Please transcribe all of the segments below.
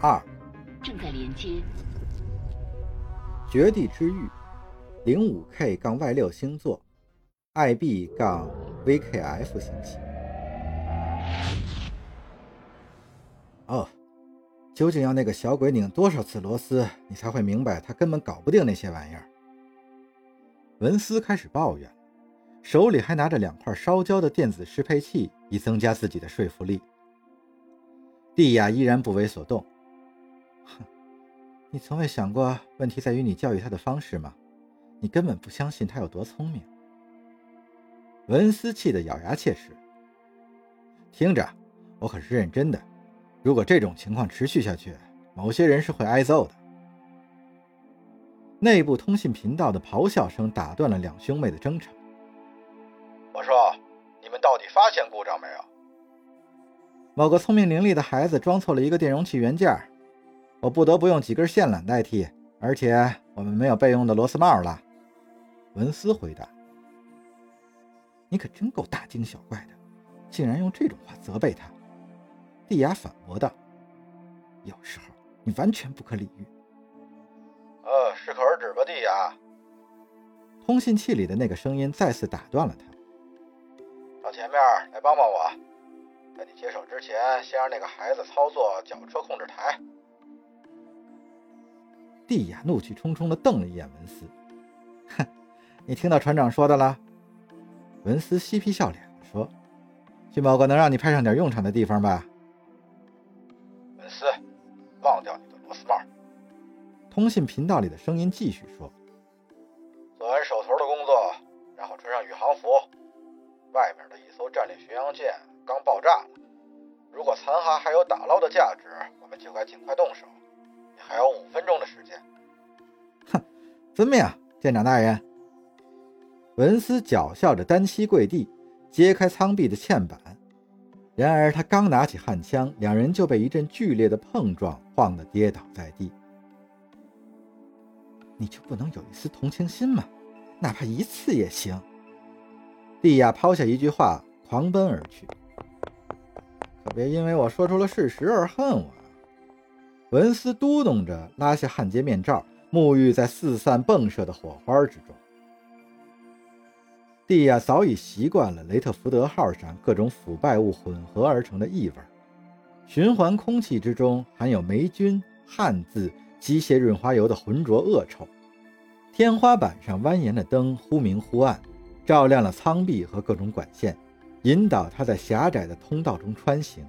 二正在连接。绝地之域，零五 K 杠 Y 六星座，IB 杠 VKF 星系。哦，究竟要那个小鬼拧多少次螺丝，你才会明白他根本搞不定那些玩意儿？文斯开始抱怨，手里还拿着两块烧焦的电子适配器，以增加自己的说服力。蒂亚依然不为所动。哼。你从未想过问题在于你教育他的方式吗？你根本不相信他有多聪明。文斯气得咬牙切齿。听着，我可是认真的。如果这种情况持续下去，某些人是会挨揍的。内部通信频道的咆哮声打断了两兄妹的争吵。我说：“你们到底发现故障没有？”某个聪明伶俐的孩子装错了一个电容器元件。我不得不用几根线缆代替，而且我们没有备用的螺丝帽了。”文斯回答。“你可真够大惊小怪的，竟然用这种话责备他。”蒂亚反驳道。“有时候你完全不可理喻。”“呃，适可而止吧，蒂亚。”通信器里的那个声音再次打断了他。“到前面来帮帮我，在你接手之前，先让那个孩子操作绞车控制台。”蒂亚怒气冲冲地瞪了一眼文斯，哼，你听到船长说的了？文斯嬉皮笑脸地说：“去某个能让你派上点用场的地方吧。”文斯，忘掉你的螺丝帽。通信频道里的声音继续说：“做完手头的工作，然后穿上宇航服。外面的一艘战列巡洋舰刚爆炸了，如果残骸还有打捞的价值，我们就该尽快动手。”还有五分钟的时间。哼，遵命，舰长大人。文斯狡笑着单膝跪地，揭开舱壁的嵌板。然而他刚拿起焊枪，两人就被一阵剧烈的碰撞晃得跌倒在地。你就不能有一丝同情心吗？哪怕一次也行。蒂亚抛下一句话，狂奔而去。可别因为我说出了事实而恨我。文斯嘟哝着，拉下焊接面罩，沐浴在四散迸射的火花之中。蒂亚早已习惯了雷特福德号上各种腐败物混合而成的异味，循环空气之中含有霉菌、汗渍、机械润滑油的浑浊恶臭。天花板上蜿蜒的灯忽明忽暗，照亮了舱壁和各种管线，引导他在狭窄的通道中穿行。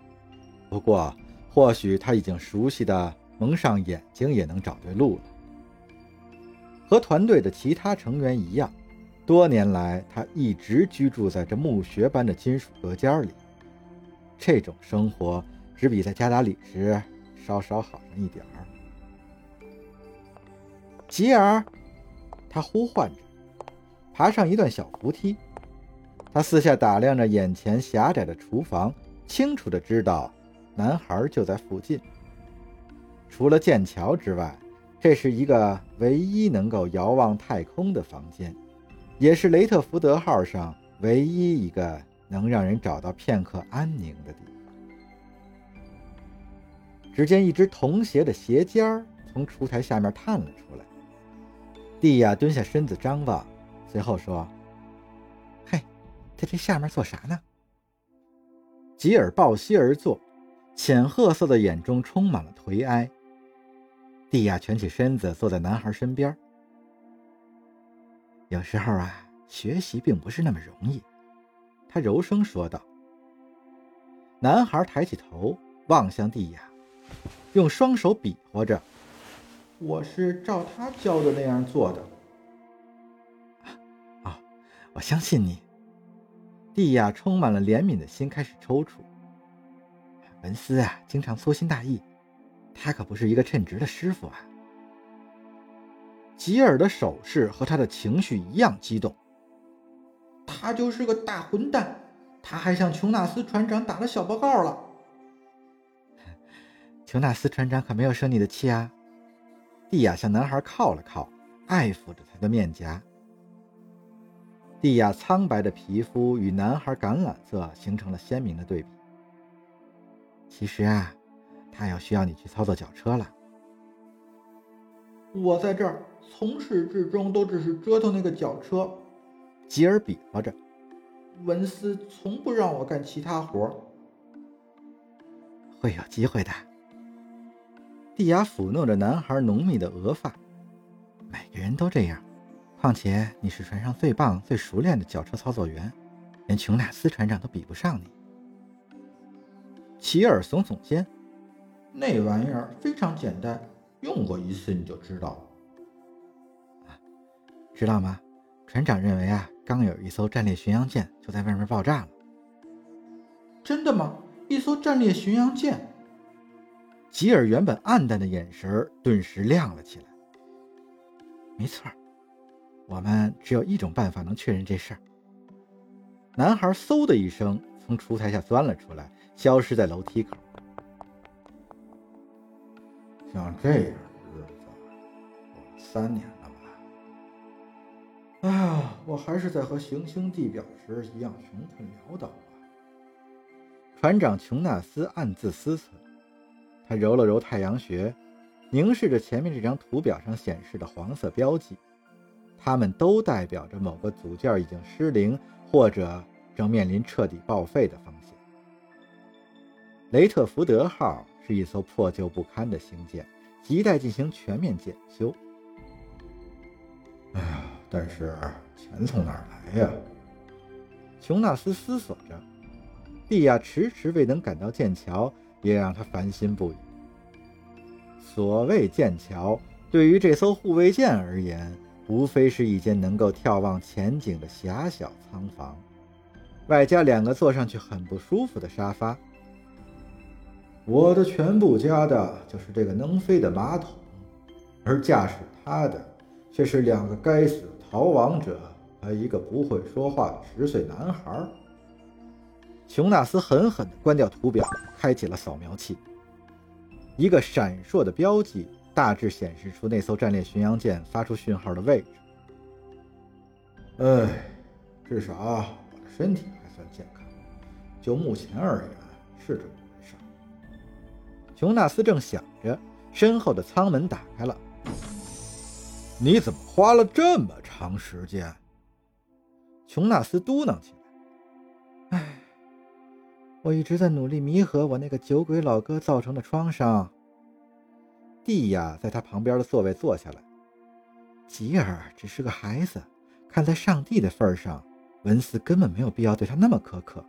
不过，或许他已经熟悉的蒙上眼睛也能找对路了。和团队的其他成员一样，多年来他一直居住在这墓穴般的金属隔间里。这种生活只比在加达里时稍稍好上一点儿。吉尔，他呼唤着，爬上一段小扶梯。他四下打量着眼前狭窄的厨房，清楚地知道。男孩就在附近。除了剑桥之外，这是一个唯一能够遥望太空的房间，也是雷特福德号上唯一一个能让人找到片刻安宁的地方。只见一只童鞋的鞋尖儿从烛台下面探了出来。蒂亚蹲下身子张望，随后说：“嘿，在这下面做啥呢？”吉尔抱膝而坐。浅褐色的眼中充满了颓哀。蒂亚蜷起身子，坐在男孩身边。有时候啊，学习并不是那么容易，他柔声说道。男孩抬起头望向蒂亚，用双手比划着：“我是照他教的那样做的。”啊，我相信你。蒂亚充满了怜悯的心开始抽搐。文斯啊，经常粗心大意，他可不是一个称职的师傅啊。吉尔的手势和他的情绪一样激动。他就是个大混蛋，他还向琼纳斯船长打了小报告了。琼纳斯船长可没有生你的气啊。蒂亚向男孩靠了靠，爱抚着他的面颊。蒂亚苍白的皮肤与男孩橄榄色形成了鲜明的对比。其实啊，他要需要你去操作绞车了。我在这儿从始至终都只是折腾那个绞车。吉尔比划着，文斯从不让我干其他活。会有机会的。蒂亚抚弄着男孩浓密的额发，每个人都这样。况且你是船上最棒、最熟练的绞车操作员，连琼纳斯船长都比不上你。齐尔耸耸肩，那玩意儿非常简单，用过一次你就知道了。知道吗？船长认为啊，刚有一艘战列巡洋舰就在外面爆炸了。真的吗？一艘战列巡洋舰？吉尔原本暗淡的眼神顿时亮了起来。没错。我们只有一种办法能确认这事儿。男孩嗖的一声从烛台下钻了出来，消失在楼梯口。像这样日子过了三年了吧？哎呀，我还是在和行星地表时一样穷困潦倒啊！船长琼纳斯暗自思忖，他揉了揉太阳穴，凝视着前面这张图表上显示的黄色标记。它们都代表着某个组件已经失灵，或者正面临彻底报废的风险。雷特福德号是一艘破旧不堪的星舰，亟待进行全面检修。哎呀，但是钱从哪儿来呀？琼纳斯思索着。蒂亚迟迟未能赶到剑桥，也让他烦心不已。所谓剑桥，对于这艘护卫舰而言，无非是一间能够眺望前景的狭小舱房，外加两个坐上去很不舒服的沙发。我的全部加的就是这个能飞的马桶，而驾驶它的却是两个该死的逃亡者和一个不会说话的十岁男孩。琼纳斯狠狠地关掉图表，开启了扫描器，一个闪烁的标记。大致显示出那艘战列巡洋舰发出讯号的位置。哎，至少我的身体算健康，就目前而言是这么回事。琼纳斯正想着，身后的舱门打开了。你怎么花了这么长时间？琼纳斯嘟囔起来。哎，我一直在努力弥合我那个酒鬼老哥造成的创伤。蒂亚在他旁边的座位坐下来。吉尔只是个孩子，看在上帝的份上，文斯根本没有必要对他那么苛刻。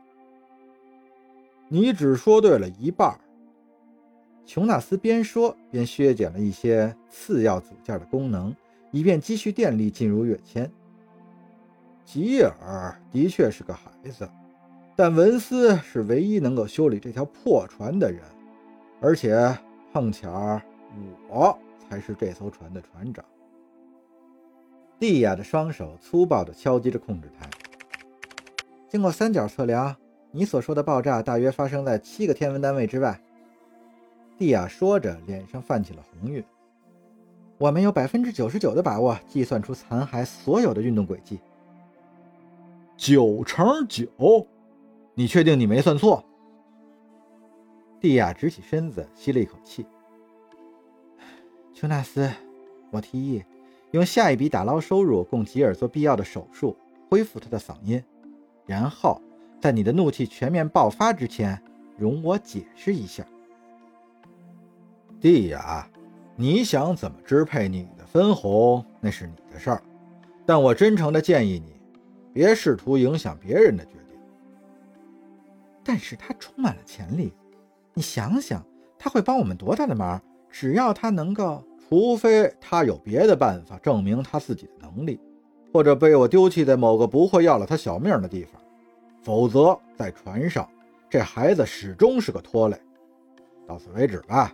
你只说对了一半。琼纳斯边说边削减了一些次要组件的功能，以便积蓄电力进入跃迁。吉尔的确是个孩子，但文斯是唯一能够修理这条破船的人，而且碰巧。我才是这艘船的船长。蒂亚的双手粗暴地敲击着控制台。经过三角测量，你所说的爆炸大约发生在七个天文单位之外。蒂亚说着，脸上泛起了红晕。我们有百分之九十九的把握计算出残骸所有的运动轨迹。九成九？你确定你没算错？蒂亚直起身子，吸了一口气。丘纳斯，我提议用下一笔打捞收入供吉尔做必要的手术，恢复他的嗓音。然后，在你的怒气全面爆发之前，容我解释一下。蒂亚，你想怎么支配你的分红，那是你的事儿。但我真诚的建议你，别试图影响别人的决定。但是他充满了潜力，你想想，他会帮我们多大的忙？只要他能够。除非他有别的办法证明他自己的能力，或者被我丢弃在某个不会要了他小命的地方，否则在船上，这孩子始终是个拖累。到此为止吧。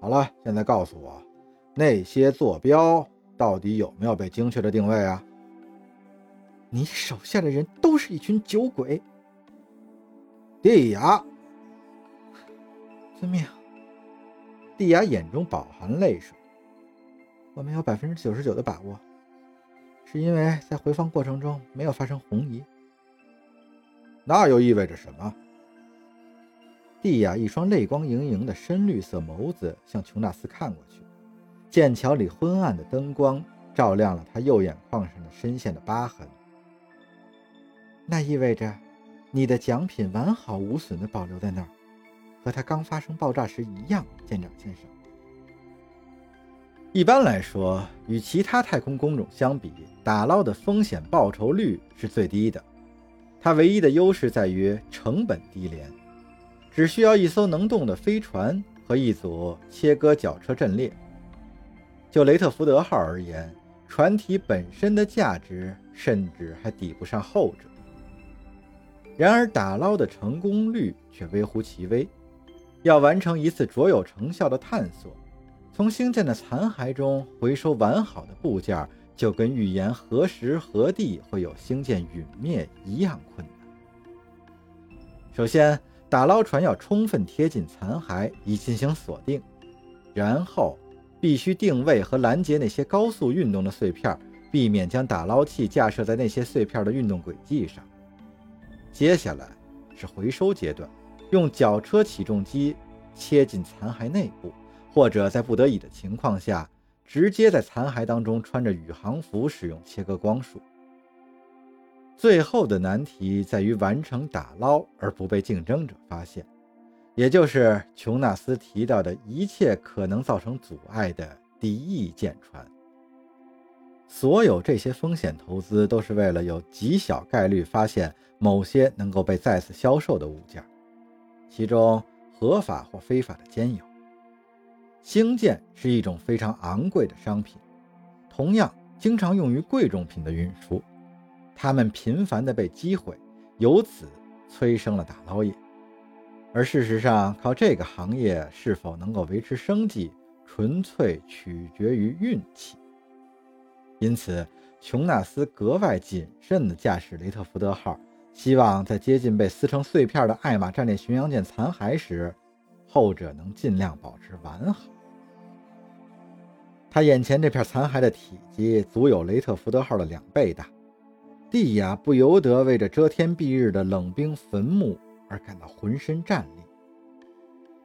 好了，现在告诉我，那些坐标到底有没有被精确的定位啊？你手下的人都是一群酒鬼。蒂雅，遵命。蒂雅眼中饱含泪水。我们有百分之九十九的把握，是因为在回放过程中没有发生红移。那又意味着什么？蒂亚一双泪光盈盈的深绿色眸子向琼纳斯看过去，剑桥里昏暗的灯光照亮了他右眼眶上的深陷的疤痕。那意味着，你的奖品完好无损地保留在那儿，和它刚发生爆炸时一样，舰长先生。一般来说，与其他太空工种相比，打捞的风险报酬率是最低的。它唯一的优势在于成本低廉。只需要一艘能动的飞船和一组切割绞车阵列。就雷特福德号而言，船体本身的价值甚至还抵不上后者。然而，打捞的成功率却微乎其微。要完成一次卓有成效的探索，从星舰的残骸中回收完好的部件，就跟预言何时何地会有星舰陨灭一样困难。首先，打捞船要充分贴近残骸以进行锁定，然后必须定位和拦截那些高速运动的碎片，避免将打捞器架设在那些碎片的运动轨迹上。接下来是回收阶段，用绞车起重机切进残骸内部，或者在不得已的情况下，直接在残骸当中穿着宇航服使用切割光束。最后的难题在于完成打捞而不被竞争者发现，也就是琼纳斯提到的一切可能造成阻碍的敌意舰船。所有这些风险投资都是为了有极小概率发现某些能够被再次销售的物件，其中合法或非法的兼有。星舰是一种非常昂贵的商品，同样经常用于贵重品的运输。他们频繁地被击毁，由此催生了打捞业。而事实上，靠这个行业是否能够维持生计，纯粹取决于运气。因此，琼纳斯格外谨慎地驾驶雷特福德号，希望在接近被撕成碎片的艾玛战列巡洋舰残骸时，后者能尽量保持完好。他眼前这片残骸的体积足有雷特福德号的两倍大。蒂亚不由得为这遮天蔽日的冷冰坟墓而感到浑身战栗。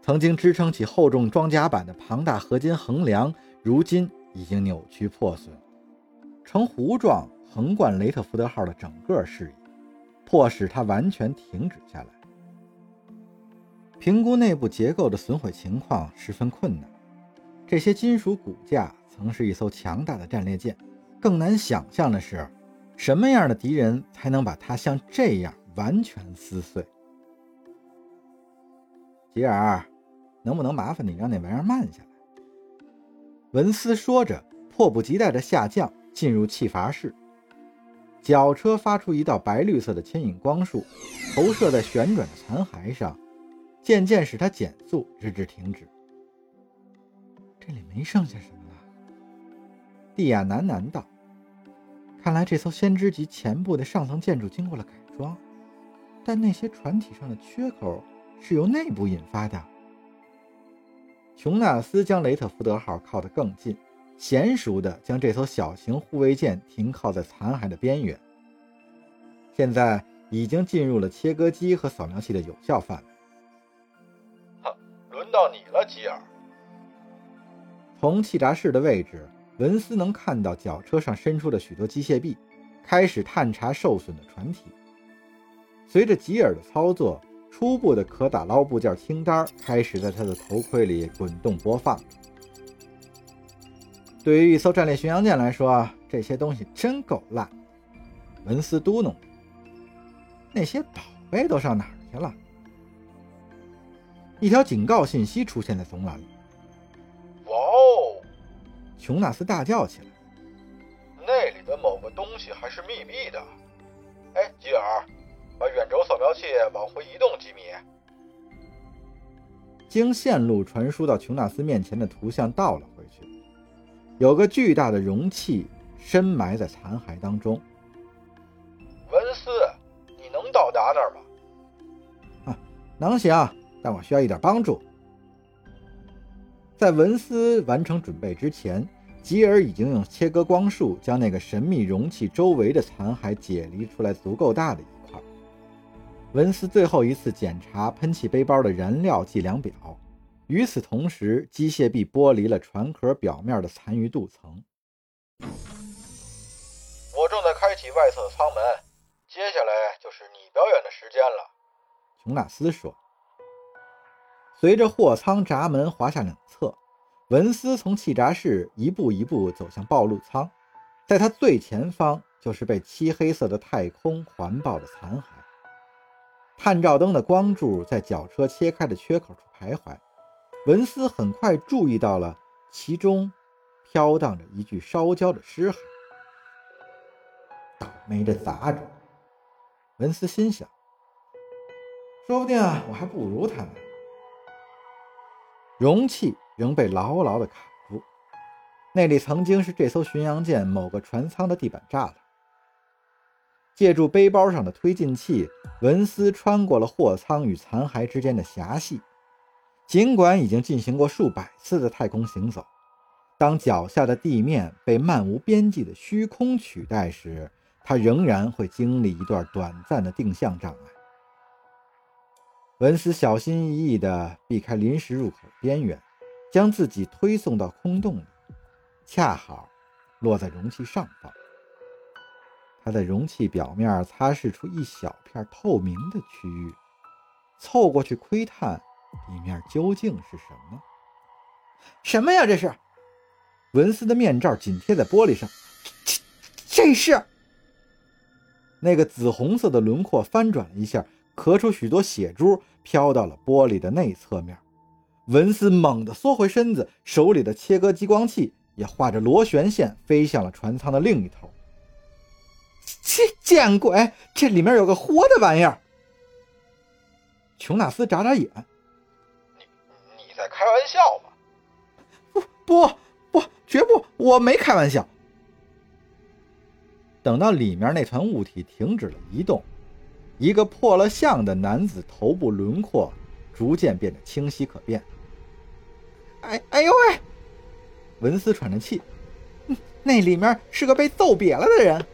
曾经支撑起厚重装甲板的庞大合金横梁，如今已经扭曲破损，呈弧状横贯雷特福德号的整个视野，迫使它完全停止下来。评估内部结构的损毁情况十分困难。这些金属骨架曾是一艘强大的战列舰，更难想象的是。什么样的敌人才能把它像这样完全撕碎？吉尔，能不能麻烦你让那玩意儿慢下来？文斯说着，迫不及待地下降，进入气阀室。绞车发出一道白绿色的牵引光束，投射在旋转的残骸上，渐渐使它减速，直至停止。这里没剩下什么了，蒂亚喃喃道。看来这艘先知级前部的上层建筑经过了改装，但那些船体上的缺口是由内部引发的。琼纳斯将雷特福德号靠得更近，娴熟地将这艘小型护卫舰停靠在残骸的边缘。现在已经进入了切割机和扫描器的有效范围。到你了，吉尔。从气闸室的位置。文斯能看到绞车上伸出的许多机械臂，开始探查受损的船体。随着吉尔的操作，初步的可打捞部件清单开始在他的头盔里滚动播放。对于一艘战列巡洋舰来说，这些东西真够烂。文斯嘟哝：“那些宝贝都上哪儿去了？”一条警告信息出现在总览里。哇琼纳斯大叫起来：“那里的某个东西还是秘密的！哎，吉尔，把远轴扫描器往回移动几米。”经线路传输到琼纳斯面前的图像倒了回去，有个巨大的容器深埋在残骸当中。文斯，你能到达那儿吗？啊，能行，但我需要一点帮助。在文斯完成准备之前。吉尔已经用切割光束将那个神秘容器周围的残骸解离出来足够大的一块。文斯最后一次检查喷气背包的燃料计量表，与此同时，机械臂剥离了船壳表面的残余镀层。我正在开启外侧舱门，接下来就是你表演的时间了。琼纳斯说。随着货舱闸门滑下两侧，文斯从气闸室一步一步走向暴露舱，在他最前方就是被漆黑色的太空环抱的残骸。探照灯的光柱在绞车切开的缺口处徘徊，文斯很快注意到了其中飘荡着一具烧焦的尸骸。倒霉的杂种，文斯心想，说不定啊我还不如他们。容器仍被牢牢地卡住，那里曾经是这艘巡洋舰某个船舱的地板栅栏。借助背包上的推进器，文斯穿过了货舱与残骸之间的狭隙。尽管已经进行过数百次的太空行走，当脚下的地面被漫无边际的虚空取代时，他仍然会经历一段短暂的定向障碍。文斯小心翼翼地避开临时入口边缘，将自己推送到空洞里，恰好落在容器上方。他在容器表面擦拭出一小片透明的区域，凑过去窥探里面究竟是什么？什么呀？这是文斯的面罩紧贴在玻璃上。这这是那个紫红色的轮廓翻转了一下，咳出许多血珠，飘到了玻璃的内侧面。文斯猛地缩回身子，手里的切割激光器也画着螺旋线飞向了船舱的另一头。这见鬼！这里面有个活的玩意儿。琼纳斯眨眨眼：“你你在开玩笑吗？”“不不不，绝不！我没开玩笑。”等到里面那团物体停止了移动，一个破了相的男子头部轮廓逐渐变得清晰可辨。哎哎呦喂！文斯喘着气：“那里面是个被揍瘪了的人。”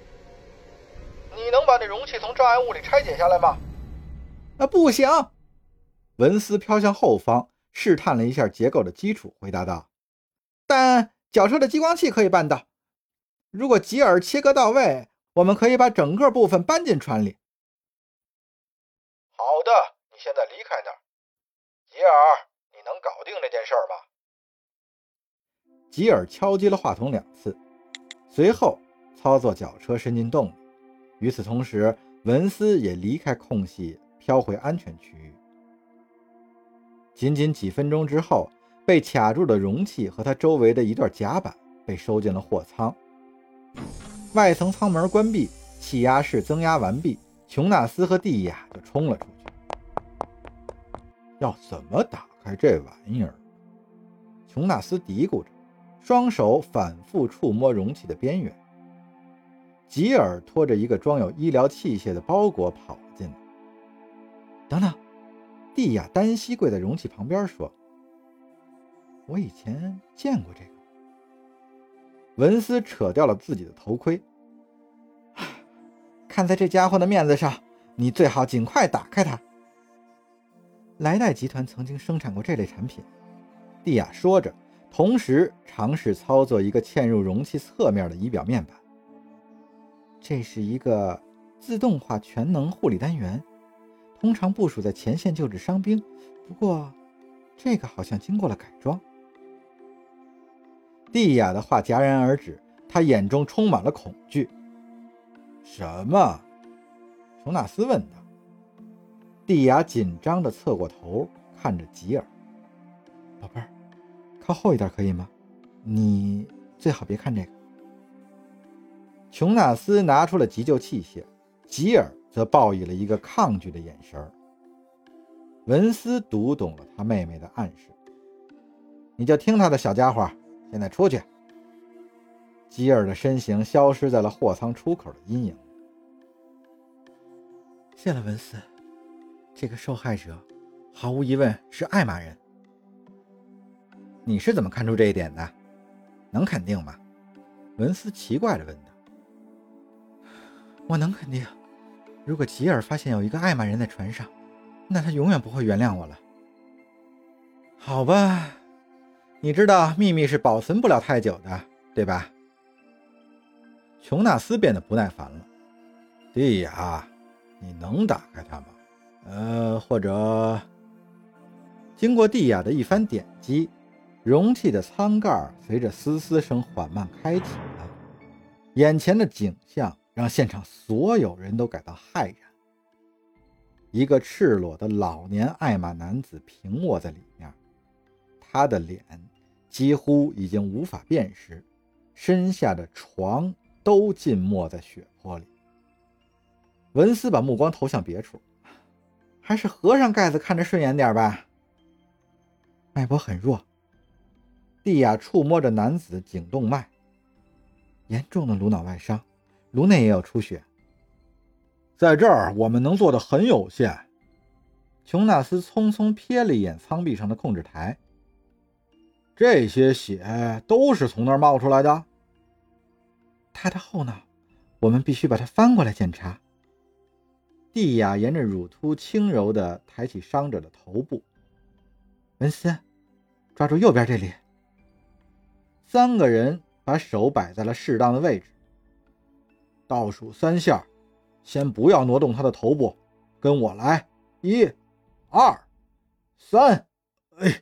你能把那容器从障碍物里拆解下来吗？啊，不行。文斯飘向后方，试探了一下结构的基础，回答道：“但绞车的激光器可以办到。如果吉尔切割到位，我们可以把整个部分搬进船里。”好的，你现在离开那儿。吉尔，你能搞定这件事吗？吉尔敲击了话筒两次，随后操作绞车伸进洞里。与此同时，文斯也离开空隙，飘回安全区域。仅仅几分钟之后，被卡住的容器和它周围的一段甲板被收进了货舱。外层舱门关闭，气压室增压完毕，琼纳斯和蒂亚就冲了出去。要怎么打开这玩意儿？琼纳斯嘀咕着，双手反复触摸容器的边缘。吉尔拖着一个装有医疗器械的包裹跑了进来。等等，蒂亚单膝跪在容器旁边说：“我以前见过这个。”文斯扯掉了自己的头盔。看在这家伙的面子上，你最好尽快打开它。莱代集团曾经生产过这类产品。蒂亚说着，同时尝试操作一个嵌入容器侧面的仪表面板。这是一个自动化全能护理单元，通常部署在前线救治伤兵。不过，这个好像经过了改装。蒂亚的话戛然而止，他眼中充满了恐惧。什么？琼纳斯问道。蒂雅紧张地侧过头看着吉尔：“宝贝儿，靠后一点可以吗？你最好别看这个。”琼纳斯拿出了急救器械，吉尔则报以了一个抗拒的眼神。文斯读懂了他妹妹的暗示，你就听他的小家伙，现在出去。吉尔的身形消失在了货舱出口的阴影。谢了，文斯。这个受害者，毫无疑问是艾玛人。你是怎么看出这一点的？能肯定吗？文斯奇怪地问道。我能肯定，如果吉尔发现有一个艾玛人在船上，那他永远不会原谅我了。好吧，你知道秘密是保存不了太久的，对吧？琼纳斯变得不耐烦了。蒂亚，你能打开它吗？呃，或者……经过蒂亚的一番点击，容器的舱盖随着嘶嘶声缓慢开启了。眼前的景象让现场所有人都感到骇然。一个赤裸的老年艾玛男子平卧在里面，他的脸几乎已经无法辨识，身下的床都浸没在血泊里。文斯把目光投向别处，还是合上盖子看着顺眼点吧。脉搏很弱。蒂亚触摸着男子颈动脉，严重的颅脑外伤，颅内也有出血。在这儿，我们能做的很有限。琼纳斯匆匆瞥了一眼舱壁上的控制台，这些血都是从那儿冒出来的。他的后脑，我们必须把它翻过来检查。蒂亚沿着乳突轻柔地抬起伤者的头部。文斯，抓住右边这里。三个人把手摆在了适当的位置，倒数三下。先不要挪动他的头部，跟我来，一、二、三，哎。